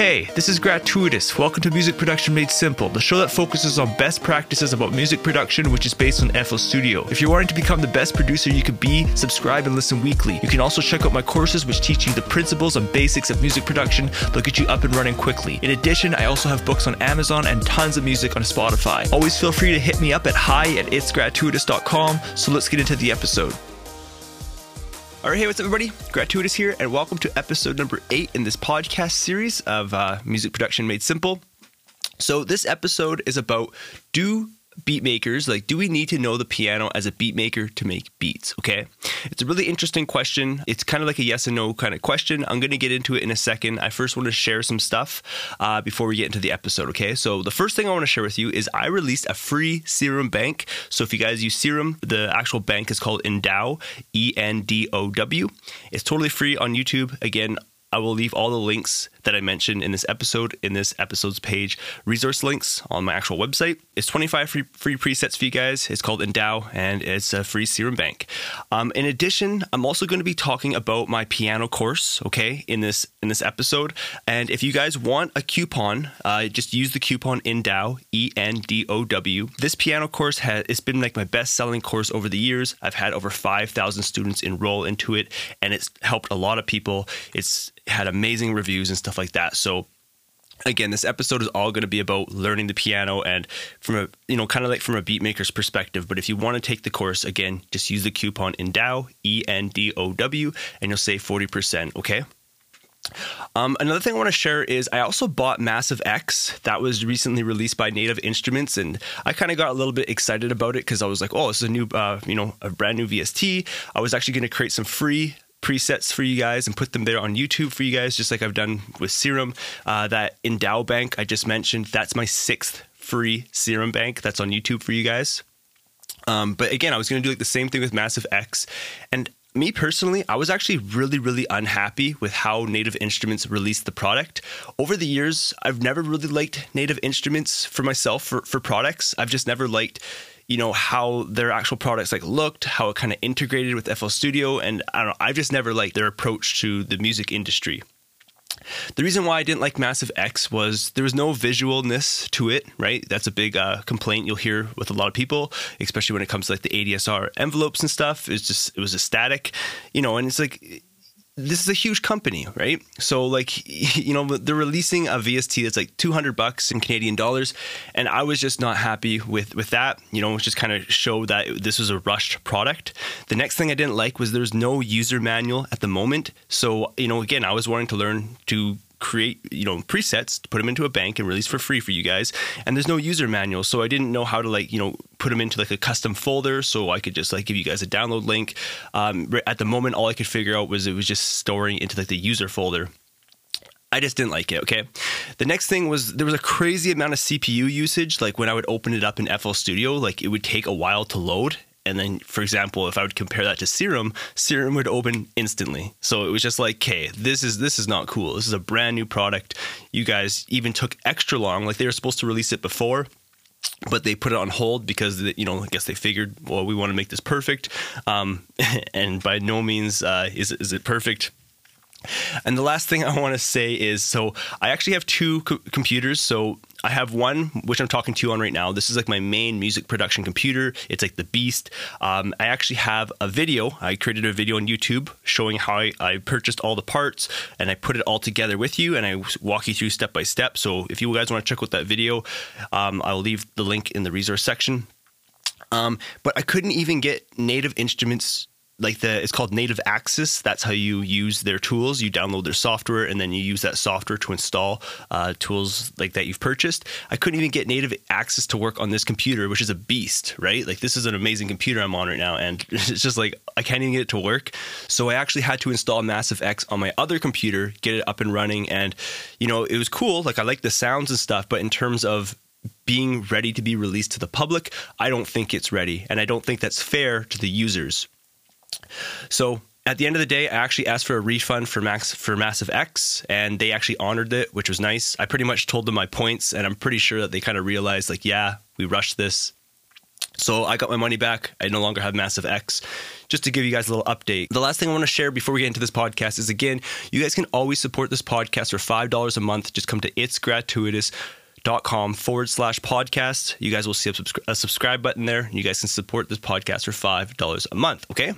Hey, this is Gratuitous. Welcome to Music Production Made Simple, the show that focuses on best practices about music production, which is based on FL Studio. If you're wanting to become the best producer you could be, subscribe and listen weekly. You can also check out my courses, which teach you the principles and basics of music production. They'll get you up and running quickly. In addition, I also have books on Amazon and tons of music on Spotify. Always feel free to hit me up at hi at itsgratuitous.com. So let's get into the episode. All right, hey, what's up, everybody? Gratuitous here, and welcome to episode number eight in this podcast series of uh, music production made simple. So, this episode is about do beat makers like do we need to know the piano as a beat maker to make beats okay? It's a really interesting question. It's kind of like a yes and no kind of question. I'm going to get into it in a second. I first want to share some stuff uh, before we get into the episode okay? So the first thing i want to share with you is i released a free serum bank. So if you guys use serum the actual bank is called endow e-n-d-o-w it's totally free on youtube. Again I will leave all the links that I mentioned in this episode in this episode's page resource links on my actual website. It's 25 free, free presets for you guys. It's called Endow and it's a free serum bank. Um, in addition, I'm also going to be talking about my piano course, okay, in this in this episode. And if you guys want a coupon, uh, just use the coupon Endow, E N D O W. This piano course has it's been like my best selling course over the years. I've had over 5,000 students enroll into it and it's helped a lot of people. It's had amazing reviews and stuff like that. So again this episode is all going to be about learning the piano and from a you know kind of like from a beat maker's perspective but if you want to take the course again just use the coupon endow e-n-d-o-w and you'll save 40% okay um, another thing I want to share is I also bought Massive X that was recently released by Native Instruments, and I kind of got a little bit excited about it because I was like, "Oh, this is a new, uh, you know, a brand new VST." I was actually going to create some free presets for you guys and put them there on YouTube for you guys, just like I've done with Serum. Uh, that Endow Bank I just mentioned, that's my sixth free Serum Bank that's on YouTube for you guys. Um, but again, I was going to do like the same thing with Massive X. And me personally, I was actually really, really unhappy with how Native Instruments released the product. Over the years, I've never really liked Native Instruments for myself for, for products. I've just never liked you know how their actual products like looked, how it kind of integrated with FL Studio, and I don't know. I've just never liked their approach to the music industry. The reason why I didn't like Massive X was there was no visualness to it, right? That's a big uh, complaint you'll hear with a lot of people, especially when it comes to like the ADSR envelopes and stuff. It's just it was a static, you know, and it's like this is a huge company, right? So like you know they're releasing a VST that's like 200 bucks in Canadian dollars and I was just not happy with with that. You know, just kind of showed that this was a rushed product. The next thing I didn't like was there's no user manual at the moment. So, you know, again, I was wanting to learn to create you know presets put them into a bank and release for free for you guys and there's no user manual so i didn't know how to like you know put them into like a custom folder so i could just like give you guys a download link um, at the moment all i could figure out was it was just storing into like the user folder I just didn't like it. Okay. The next thing was there was a crazy amount of CPU usage. Like when I would open it up in FL Studio, like it would take a while to load. And then, for example, if I would compare that to Serum, Serum would open instantly. So it was just like, okay, this is this is not cool. This is a brand new product. You guys even took extra long. Like they were supposed to release it before, but they put it on hold because you know I guess they figured, well, we want to make this perfect. Um, and by no means uh, is is it perfect. And the last thing I want to say is so I actually have two co- computers. So I have one which I'm talking to you on right now. This is like my main music production computer. It's like the beast. Um, I actually have a video. I created a video on YouTube showing how I, I, purchased all the parts and I put it all together with you and I walk you through step by step. So if you guys want to check out that video, um, I'll leave the link in the resource section. Um, but I couldn't even get Native Instruments like the it's called native access that's how you use their tools. You download their software and then you use that software to install uh, tools like that you've purchased. I couldn't even get native access to work on this computer which is a beast right? Like this is an amazing computer i'm on right now and it's just like i can't even get it to work. So i actually had to install massive x on my other computer get it up and running and you know it was cool. Like i like the sounds and stuff but in terms of being ready to be released to the public i don't think it's ready and i don't think that's fair to the users so at the end of the day, I actually asked for a refund for Max for Massive X, and they actually honored it, which was nice. I pretty much told them my points, and I'm pretty sure that they kind of realized, like, yeah, we rushed this. So I got my money back. I no longer have Massive X. Just to give you guys a little update. The last thing I want to share before we get into this podcast is again, you guys can always support this podcast for $5 a month. Just come to It's Gratuitous dot com forward slash podcast. You guys will see a, subscri- a subscribe button there. You guys can support this podcast for $5 a month. Okay.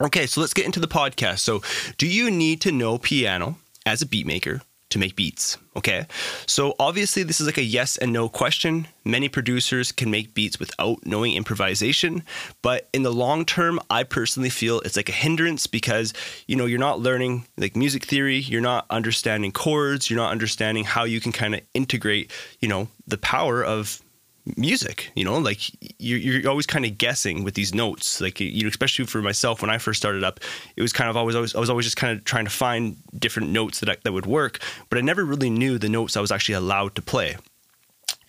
Okay. So let's get into the podcast. So, do you need to know piano as a beat maker to make beats. Okay. So obviously, this is like a yes and no question. Many producers can make beats without knowing improvisation. But in the long term, I personally feel it's like a hindrance because, you know, you're not learning like music theory, you're not understanding chords, you're not understanding how you can kind of integrate, you know, the power of music you know? Like you're, you're always kind of guessing with these notes. Like you know especially for myself when i first started up it was kind of always, always i was always just kind of trying to find different notes that I, that would work but i never really knew the notes i was actually allowed to play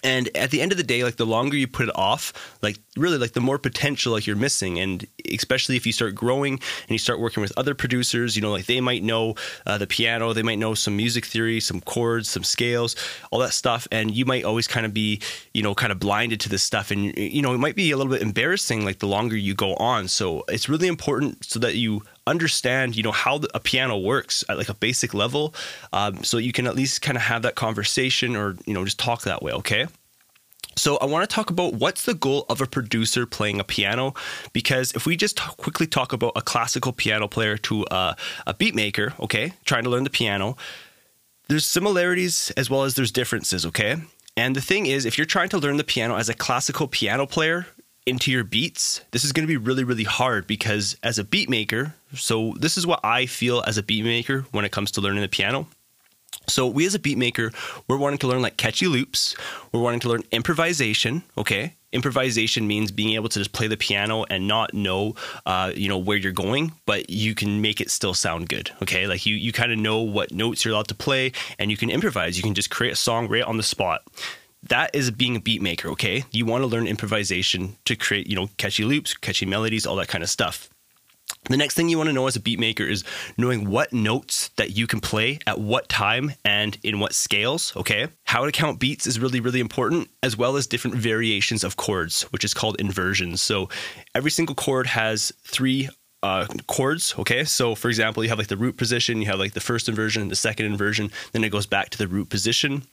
and at the end of the day like the longer you put it off like really like the more potential like you're missing. And especially if you start growing and you start working with other producers you know like they might know uh, the piano they might know some music theory some chords some scales all that stuff. And you might always kind of be you know kind of blinded to this stuff. And you know it might be a little bit embarrassing like the longer you go on. So it's really important so that you understand, you know, how a piano works at like a basic level, um, so you can at least kind of have that conversation or you know just talk that way. Okay. So I want to talk about what's the goal of a producer playing a piano, because if we just talk, quickly talk about a classical piano player to a, a beat maker, okay, trying to learn the piano, there's similarities as well as there's differences, okay. And the thing is, if you're trying to learn the piano as a classical piano player, into your beats, this is going to be really, really hard because as a beat maker, so this is what I feel as a beat maker when it comes to learning the piano. So we as a beat maker, we're wanting to learn like catchy loops. We're wanting to learn improvisation. Okay, improvisation means being able to just play the piano and not know, uh, you know, where you're going, but you can make it still sound good. Okay, like you you kind of know what notes you're allowed to play, and you can improvise. You can just create a song right on the spot that is being a beat maker, okay? You want to learn improvisation to create, you know, catchy loops, catchy melodies, all that kind of stuff. The next thing you want to know as a beat maker is knowing what notes that you can play at what time and in what scales, okay? How to count beats is really, really important, as well as different variations of chords, which is called inversions. So every single chord has three uh, chords. Okay, so for example, you have like the root position, you have like the first inversion, the second inversion, then it goes back to the root position.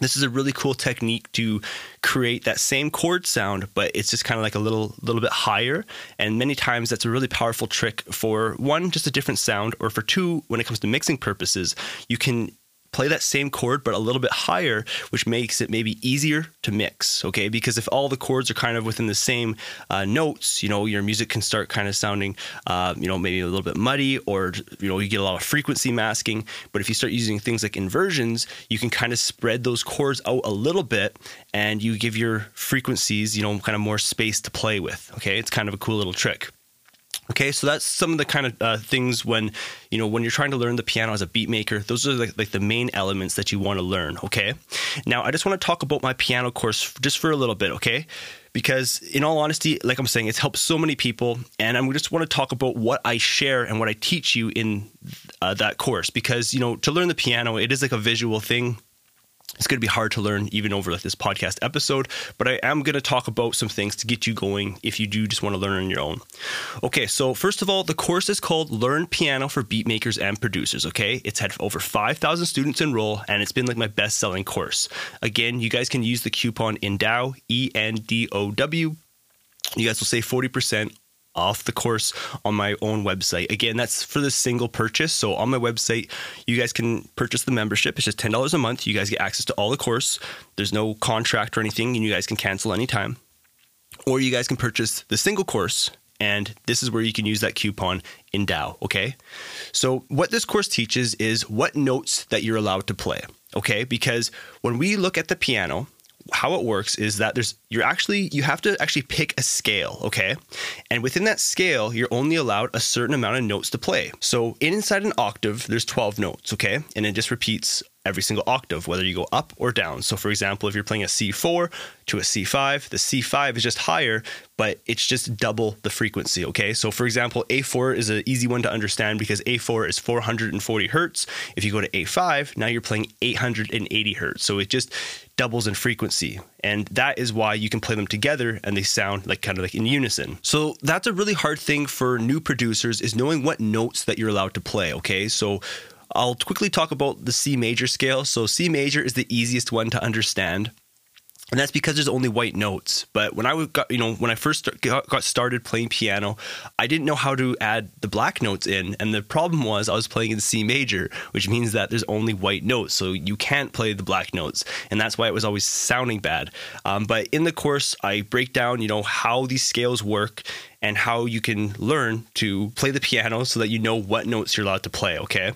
This is a really cool technique to create that same chord sound, but it's just kind of like a little little bit higher. And many times that's a really powerful trick for one, just a different sound, or for two, when it comes to mixing purposes, you can play that same chord but a little bit higher which makes it maybe easier to mix okay? Because if all the chords are kind of within the same uh, notes you know your music can start kind of sounding uh, you know maybe a little bit muddy or you know you get a lot of frequency masking. But if you start using things like inversions you can kind of spread those chords out a little bit and you give your frequencies you know kind of more space to play with okay? It's kind of a cool little trick Okay, so that's some of the kind of uh, things when you know when you're trying to learn the piano as a beat maker. Those are like, like the main elements that you want to learn. Okay, now I just want to talk about my piano course just for a little bit. Okay, because in all honesty, like I'm saying, it's helped so many people, and I just want to talk about what I share and what I teach you in uh, that course. Because you know, to learn the piano, it is like a visual thing it's going to be hard to learn even over like this podcast episode, but I am going to talk about some things to get you going if you do just want to learn on your own. Okay, so first of all, the course is called Learn Piano for Beatmakers and Producers. Okay, it's had over 5,000 students enroll, and it's been like my best selling course. Again, you guys can use the coupon ENDOW, E N D O W. You guys will save 40% off the course on my own website. Again, that's for the single purchase. So on my website, you guys can purchase the membership. It's just $10 a month. You guys get access to all the course. There's no contract or anything, and you guys can cancel anytime. Or you guys can purchase the single course and this is where you can use that coupon ENDOW, okay? So what this course teaches is what notes that you're allowed to play, okay? Because when we look at the piano, how it works is that there's you're actually you have to actually pick a scale, okay? And within that scale, you're only allowed a certain amount of notes to play. So inside an octave, there's 12 notes, okay? And it just repeats every single octave, whether you go up or down. So, for example, if you're playing a C4 to a C5, the C5 is just higher, but it's just double the frequency. Okay. So, for example, A4 is an easy one to understand because A4 is 440 hertz. If you go to A5, now you're playing 880 hertz. So, it just doubles in frequency. And that is why you can play them together and they sound like kind of like in unison. So that's a really hard thing for new producers is knowing what notes that you're allowed to play, okay? So I'll quickly talk about the C major scale. So C major is the easiest one to understand and that's because there's only white notes. But when I got, you know, when I first got started playing piano, I didn't know how to add the black notes in, and the problem was I was playing in C major, which means that there's only white notes, so you can't play the black notes, and that's why it was always sounding bad. Um, but in the course, I break down, you know, how these scales work and how you can learn to play the piano so that you know what notes you're allowed to play. Okay.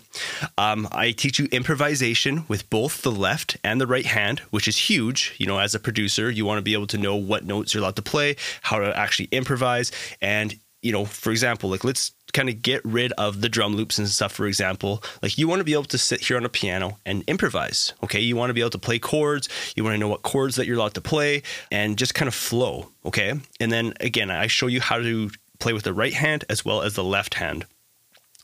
Um, I teach you improvisation with both the left and the right hand, which is huge. You know, as a producer, you want to be able to know what notes you're allowed to play, how to actually improvise. And, you know, for example, like let's kind of get rid of the drum loops and stuff, for example, like you want to be able to sit here on a piano and improvise. Okay. You want to be able to play chords. You want to know what chords that you're allowed to play and just kind of flow. Okay. And then again, I show you how to play with the right hand as well as the left hand.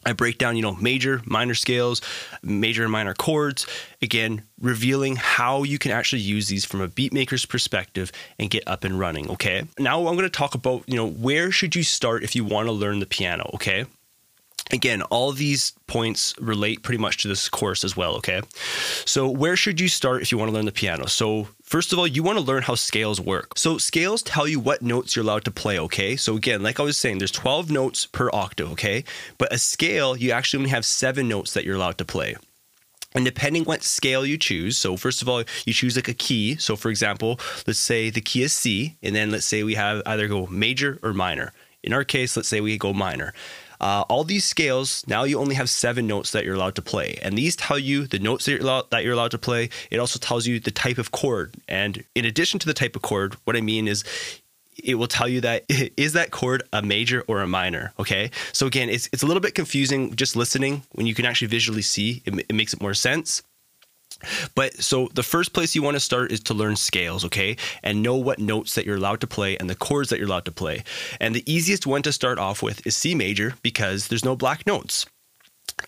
I break down, you know, major, minor scales, major and minor chords, again, revealing how you can actually use these from a beatmaker's perspective and get up and running, okay? Now I'm going to talk about, you know, where should you start if you want to learn the piano, okay? Again, all these points relate pretty much to this course as well, okay? So, where should you start if you want to learn the piano? So, first of all, you want to learn how scales work. So, scales tell you what notes you're allowed to play, okay? So, again, like I was saying, there's 12 notes per octave, okay? But a scale, you actually only have seven notes that you're allowed to play. And depending what scale you choose, so first of all, you choose like a key. So, for example, let's say the key is C, and then let's say we have either go major or minor. In our case, let's say we go minor. Uh, all these scales, now you only have seven notes that you're allowed to play. And these tell you the notes that you're, allowed, that you're allowed to play. It also tells you the type of chord. And in addition to the type of chord, what I mean is it will tell you that is that chord a major or a minor okay so again it's, it's a little bit confusing just listening when you can actually visually see it, it makes it more sense but so the first place you want to start is to learn scales, okay? And know what notes that you're allowed to play and the chords that you're allowed to play. And the easiest one to start off with is C major because there's no black notes.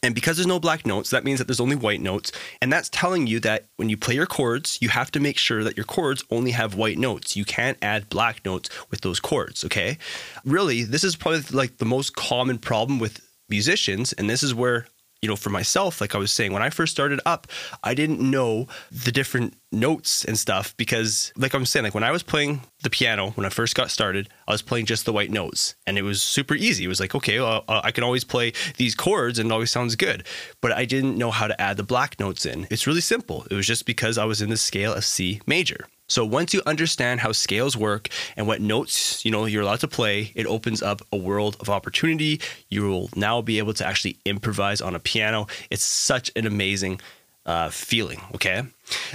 And because there's no black notes, that means that there's only white notes. And that's telling you that when you play your chords, you have to make sure that your chords only have white notes. You can't add black notes with those chords, okay? Really, this is probably like the most common problem with musicians. And this is where you know, for myself, like I was saying, when I first started up, I didn't know the different notes and stuff because, like I'm saying, like when I was playing the piano when I first got started, I was playing just the white notes, and it was super easy. It was like, okay, well, uh, I can always play these chords, and it always sounds good. But I didn't know how to add the black notes in. It's really simple. It was just because I was in the scale of C major. So once you understand how scales work and what notes, you know, you're allowed to play, it opens up a world of opportunity. You will now be able to actually improvise on a piano. It's such an amazing uh, feeling, okay?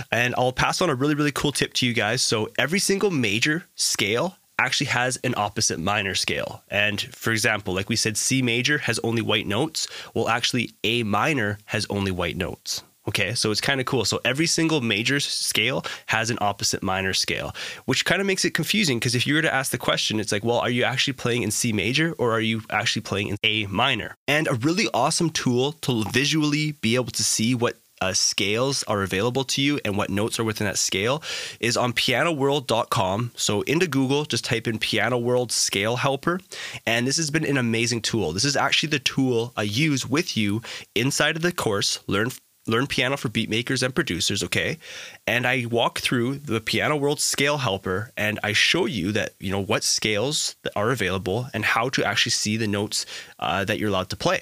And I'll pass on a really, really cool tip to you guys. So every single major scale actually has an opposite minor scale. And for example, like we said, C major has only white notes. Well, actually, A minor has only white notes. Okay, so it's kind of cool. So every single major scale has an opposite minor scale, which kind of makes it confusing because if you were to ask the question, it's like, well, are you actually playing in C major or are you actually playing in A minor? And a really awesome tool to visually be able to see what uh, scales are available to you and what notes are within that scale is on pianoworld.com. So into Google, just type in Piano World Scale Helper. And this has been an amazing tool. This is actually the tool I use with you inside of the course, Learn learn piano for beat makers and producers, okay? And I walk through the Piano World Scale Helper and I show you that, you know, what scales that are available and how to actually see the notes uh, that you're allowed to play.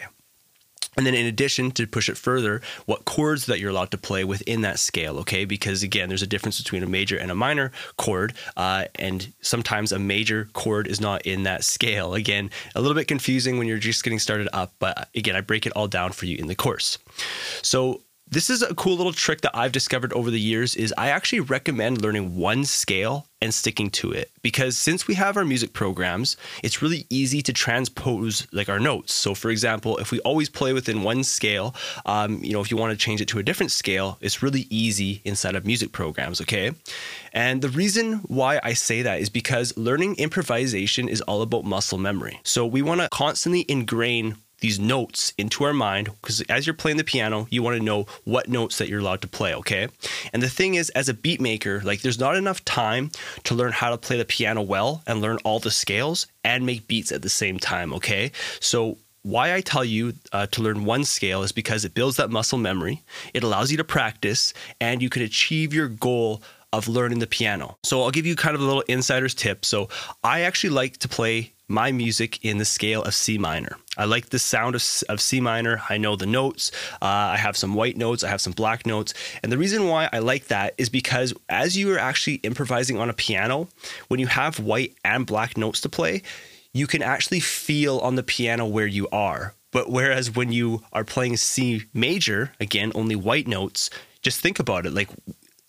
And then, in addition, to push it further, what chords that you're allowed to play within that scale, okay? Because again, there's a difference between a major and a minor chord, uh, and sometimes a major chord is not in that scale. Again, a little bit confusing when you're just getting started up, but again, I break it all down for you in the course. So, this is a cool little trick that I've discovered over the years is I actually recommend learning one scale and sticking to it. Because since we have our music programs, it's really easy to transpose like our notes. So, for example, if we always play within one scale, um, you know, if you want to change it to a different scale, it's really easy inside of music programs, okay? And the reason why I say that is because learning improvisation is all about muscle memory. So, we want to constantly ingrain these notes into our mind because as you're playing the piano, you want to know what notes that you're allowed to play, okay? And the thing is, as a beat maker, like there's not enough time to learn how to play the piano well and learn all the scales and make beats at the same time, okay? So why I tell you uh, to learn one scale is because it builds that muscle memory, it allows you to practice, and you can achieve your goal of learning the piano. So I'll give you kind of a little insider's tip. So I actually like to play my music in the scale of C minor. I like the sound of, of C minor. I know the notes. Uh, I have some white notes. I have some black notes. And the reason why I like that is because as you are actually improvising on a piano, when you have white and black notes to play, you can actually feel on the piano where you are. But whereas when you are playing C major, again, only white notes, just think about it. Like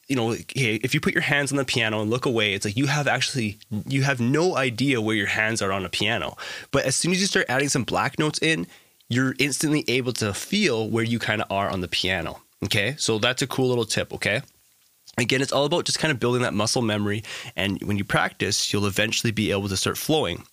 you know, if you put your hands on the piano and look away, it's like you have actually you have no idea where your hands are on a piano. But as soon as you start adding some black notes in, you're instantly able to feel where you kind of are on the piano. Okay, so that's a cool little tip. Okay. Again, it's all about just kind of building that muscle memory. And when you practice, you'll eventually be able to start flowing.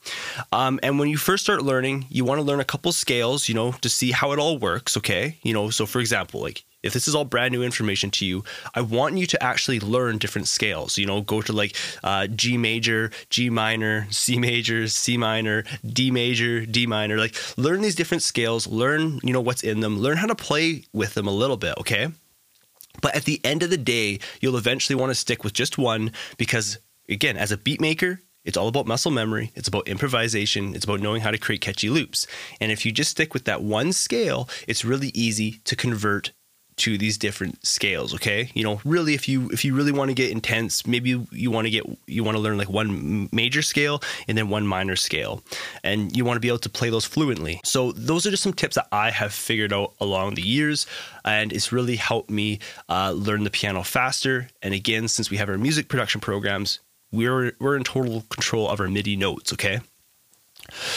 Um, and when you first start learning, you want to learn a couple scales, you know, to see how it all works. Okay. You know, so for example, like if this is all brand new information to you, I want you to actually learn different scales. You know, go to like uh, G major, G minor, C major, C minor, D major, D minor. Like learn these different scales, learn, you know, what's in them, learn how to play with them a little bit, okay? But at the end of the day, you'll eventually want to stick with just one because, again, as a beat maker, it's all about muscle memory. It's about improvisation. It's about knowing how to create catchy loops. And if you just stick with that one scale, it's really easy to convert to these different scales okay? You know really if you if you really want to get intense maybe you, you want to get you want to learn like one major scale and then one minor scale. And you want to be able to play those fluently. So those are just some tips that i have figured out along the years and it's really helped me uh, learn the piano faster. And again since we have our music production programs we're we're in total control of our midi notes okay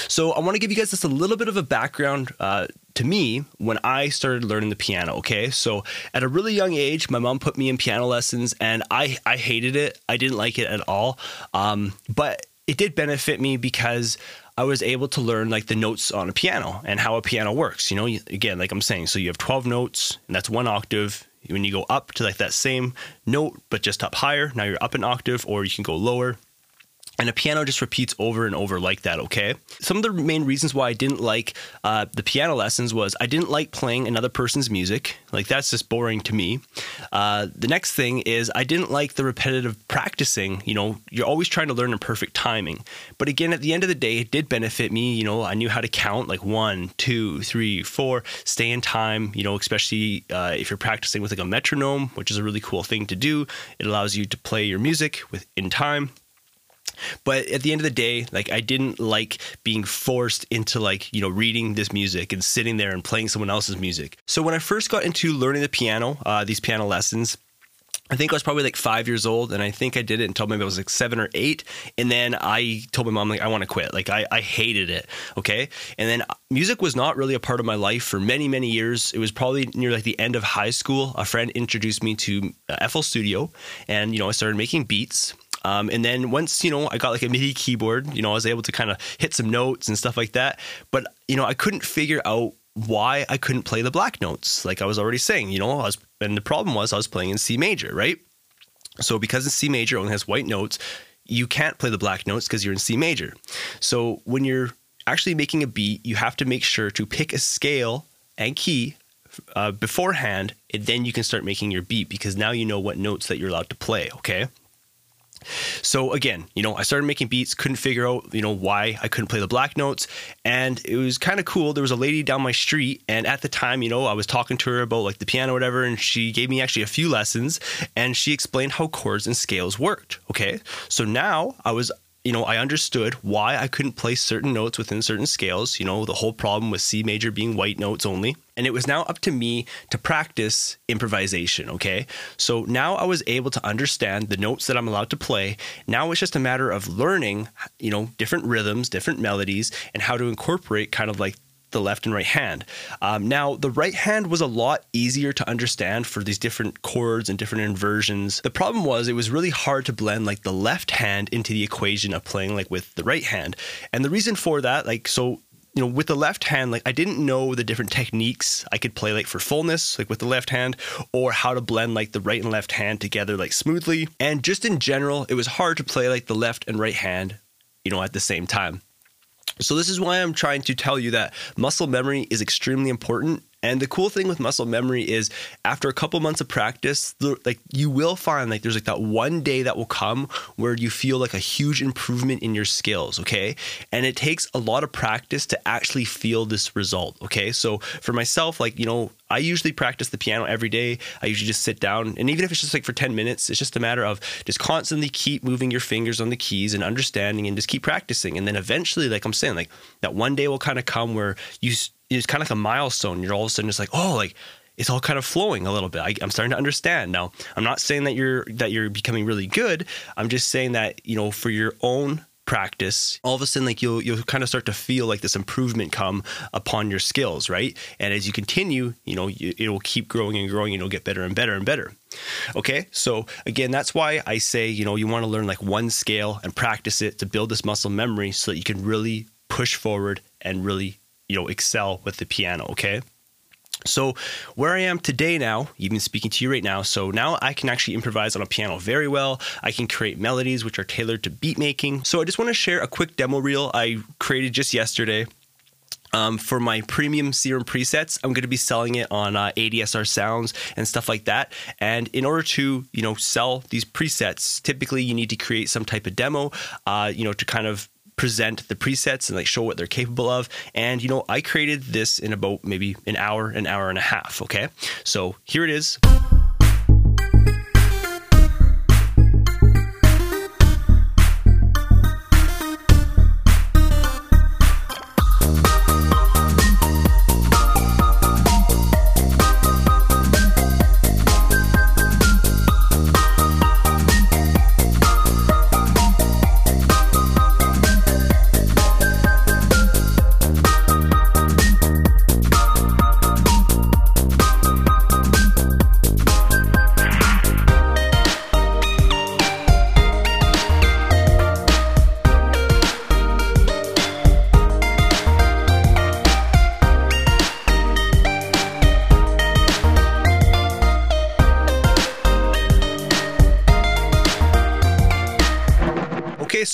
so I want to give you guys just a little bit of a background uh, to me when I started learning the piano. Okay, so at a really young age, my mom put me in piano lessons, and I I hated it. I didn't like it at all. Um, but it did benefit me because I was able to learn like the notes on a piano and how a piano works. You know, again, like I'm saying, so you have 12 notes, and that's one octave. When you go up to like that same note, but just up higher, now you're up an octave, or you can go lower and a piano just repeats over and over like that okay? Some of the main reasons why i didn't like uh, the piano lessons was i didn't like playing another person's music. Like that's just boring to me. Uh, the next thing is i didn't like the repetitive practicing you know? You're always trying to learn in perfect timing. But again at the end of the day it did benefit me you know? I knew how to count like one two three four stay in time you know? Especially uh, if you're practicing with like a metronome which is a really cool thing to do. It allows you to play your music with in time but at the end of the day like i didn't like being forced into like you know reading this music and sitting there and playing someone else's music so when i first got into learning the piano uh, these piano lessons I think I was probably like five years old, and I think I did it until maybe I was like seven or eight. And then I told my mom like I want to quit. Like I, I hated it. Okay. And then music was not really a part of my life for many many years. It was probably near like the end of high school. A friend introduced me to uh, FL Studio, and you know I started making beats. Um, and then once, you know, I got like a MIDI keyboard, you know, I was able to kind of hit some notes and stuff like that. But, you know, I couldn't figure out why I couldn't play the black notes. Like I was already saying, you know, I was, and the problem was I was playing in C major, right? So because the C major only has white notes, you can't play the black notes because you're in C major. So when you're actually making a beat, you have to make sure to pick a scale and key uh, beforehand, and then you can start making your beat because now you know what notes that you're allowed to play. Okay. So again, you know, I started making beats, couldn't figure out, you know, why I couldn't play the black notes. And it was kind of cool. There was a lady down my street, and at the time, you know, I was talking to her about like the piano or whatever, and she gave me actually a few lessons and she explained how chords and scales worked. Okay. So now I was you know, I understood why I couldn't play certain notes within certain scales, you know, the whole problem with C major being white notes only. And it was now up to me to practice improvisation, okay? So now I was able to understand the notes that I'm allowed to play. Now it's just a matter of learning, you know, different rhythms, different melodies, and how to incorporate kind of like the left and right hand. Um, now, the right hand was a lot easier to understand for these different chords and different inversions. The problem was it was really hard to blend like the left hand into the equation of playing like with the right hand. And the reason for that, like, so you know, with the left hand, like I didn't know the different techniques I could play like for fullness, like with the left hand, or how to blend like the right and left hand together like smoothly. And just in general, it was hard to play like the left and right hand, you know, at the same time. So, this is why I'm trying to tell you that muscle memory is extremely important and the cool thing with muscle memory is after a couple months of practice, like you will find like there's like that one day that will come where you feel like a huge improvement in your skills, okay? And it takes a lot of practice to actually feel this result, okay? So for myself, like, you know, I usually practice the piano every day. I usually just sit down, and even if it's just like for 10 minutes, it's just a matter of just constantly keep moving your fingers on the keys and understanding and just keep practicing. And then eventually, like I'm saying, like that one day will kind of come where you it's kind of like a milestone. You're all of a sudden just like, oh, like it's all kind of flowing a little bit. I, am starting to understand now. I'm not saying that you're that you're becoming really good. I'm just saying that you know for your own practice, all of a sudden like you'll you'll kind of start to feel like this improvement come upon your skills, right? And as you continue, you know, you, it will keep growing and growing, and it'll get better and better and better. Okay, so again, that's why I say you know you want to learn like one scale and practice it to build this muscle memory so that you can really push forward and really you know excel with the piano okay so where I am today now, even speaking to you right now, so now I can actually improvise on a piano very well. I can create melodies which are tailored to beat making. So I just want to share a quick demo reel I created just yesterday. Um, for my premium serum presets i'm going to be selling it on uh, adsr sounds and stuff like that and in order to you know sell these presets typically you need to create some type of demo uh, you know to kind of present the presets and like show what they're capable of. And you know, I created this in about maybe an hour, an hour and a half. Okay, so here it is.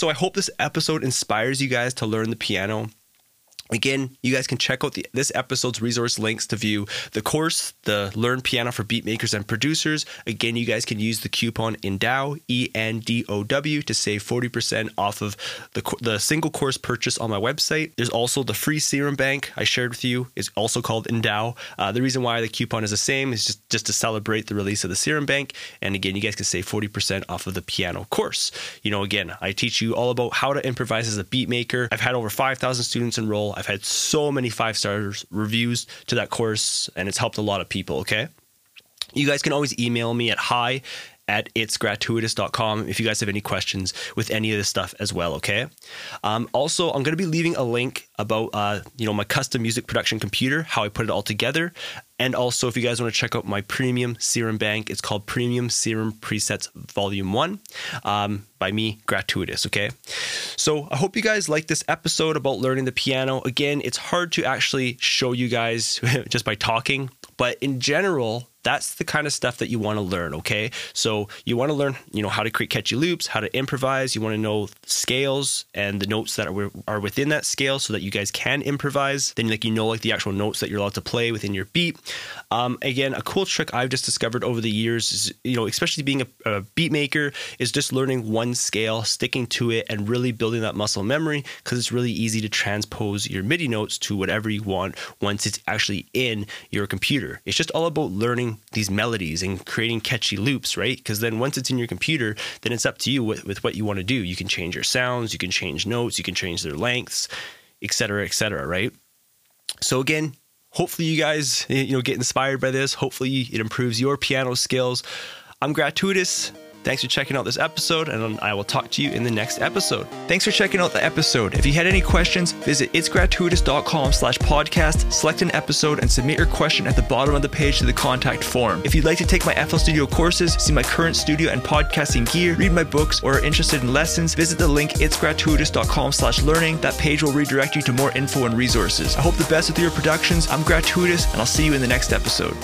So I hope this episode inspires you guys to learn the piano. Again, you guys can check out the, this episode's resource links to view the course, the Learn Piano for Beatmakers and Producers. Again, you guys can use the coupon ENDOW, E N D O W, to save 40% off of the, the single course purchase on my website. There's also the free serum bank I shared with you, is also called ENDOW. Uh, the reason why the coupon is the same is just, just to celebrate the release of the serum bank. And again, you guys can save 40% off of the piano course. You know, again, I teach you all about how to improvise as a beatmaker. I've had over 5,000 students enroll. I've had so many five stars reviews to that course, and it's helped a lot of people. Okay. You guys can always email me at hi at itsgratuitous.com if you guys have any questions with any of this stuff as well okay um, also i'm going to be leaving a link about uh, you know my custom music production computer how i put it all together and also, if you guys want to check out my premium serum bank, it's called Premium Serum Presets Volume 1 um, by me, Gratuitous. Okay. So I hope you guys like this episode about learning the piano. Again, it's hard to actually show you guys just by talking, but in general, that's the kind of stuff that you want to learn okay? So you want to learn you know how to create catchy loops how to improvise. You want to know scales and the notes that are, are within that scale so that you guys can improvise. Then like you know like the actual notes that you're allowed to play within your beat. Um, again a cool trick i've just discovered over the years is you know especially being a, a beat maker is just learning one scale sticking to it and really building that muscle memory because it's really easy to transpose your midi notes to whatever you want once it's actually in your computer. It's just all about learning these melodies and creating catchy loops, right? Because then once it's in your computer, then it's up to you with, with what you want to do. You can change your sounds, you can change notes, you can change their lengths, et cetera, et cetera, right? So again, hopefully you guys you know get inspired by this. Hopefully it improves your piano skills. I'm gratuitous. Thanks for checking out this episode, and I will talk to you in the next episode. Thanks for checking out the episode. If you had any questions, visit itsgratuitous.com slash podcast, select an episode, and submit your question at the bottom of the page to the contact form. If you'd like to take my FL Studio courses, see my current studio and podcasting gear, read my books, or are interested in lessons, visit the link itsgratuitous.com slash learning. That page will redirect you to more info and resources. I hope the best with your productions. I'm Gratuitous, and I'll see you in the next episode.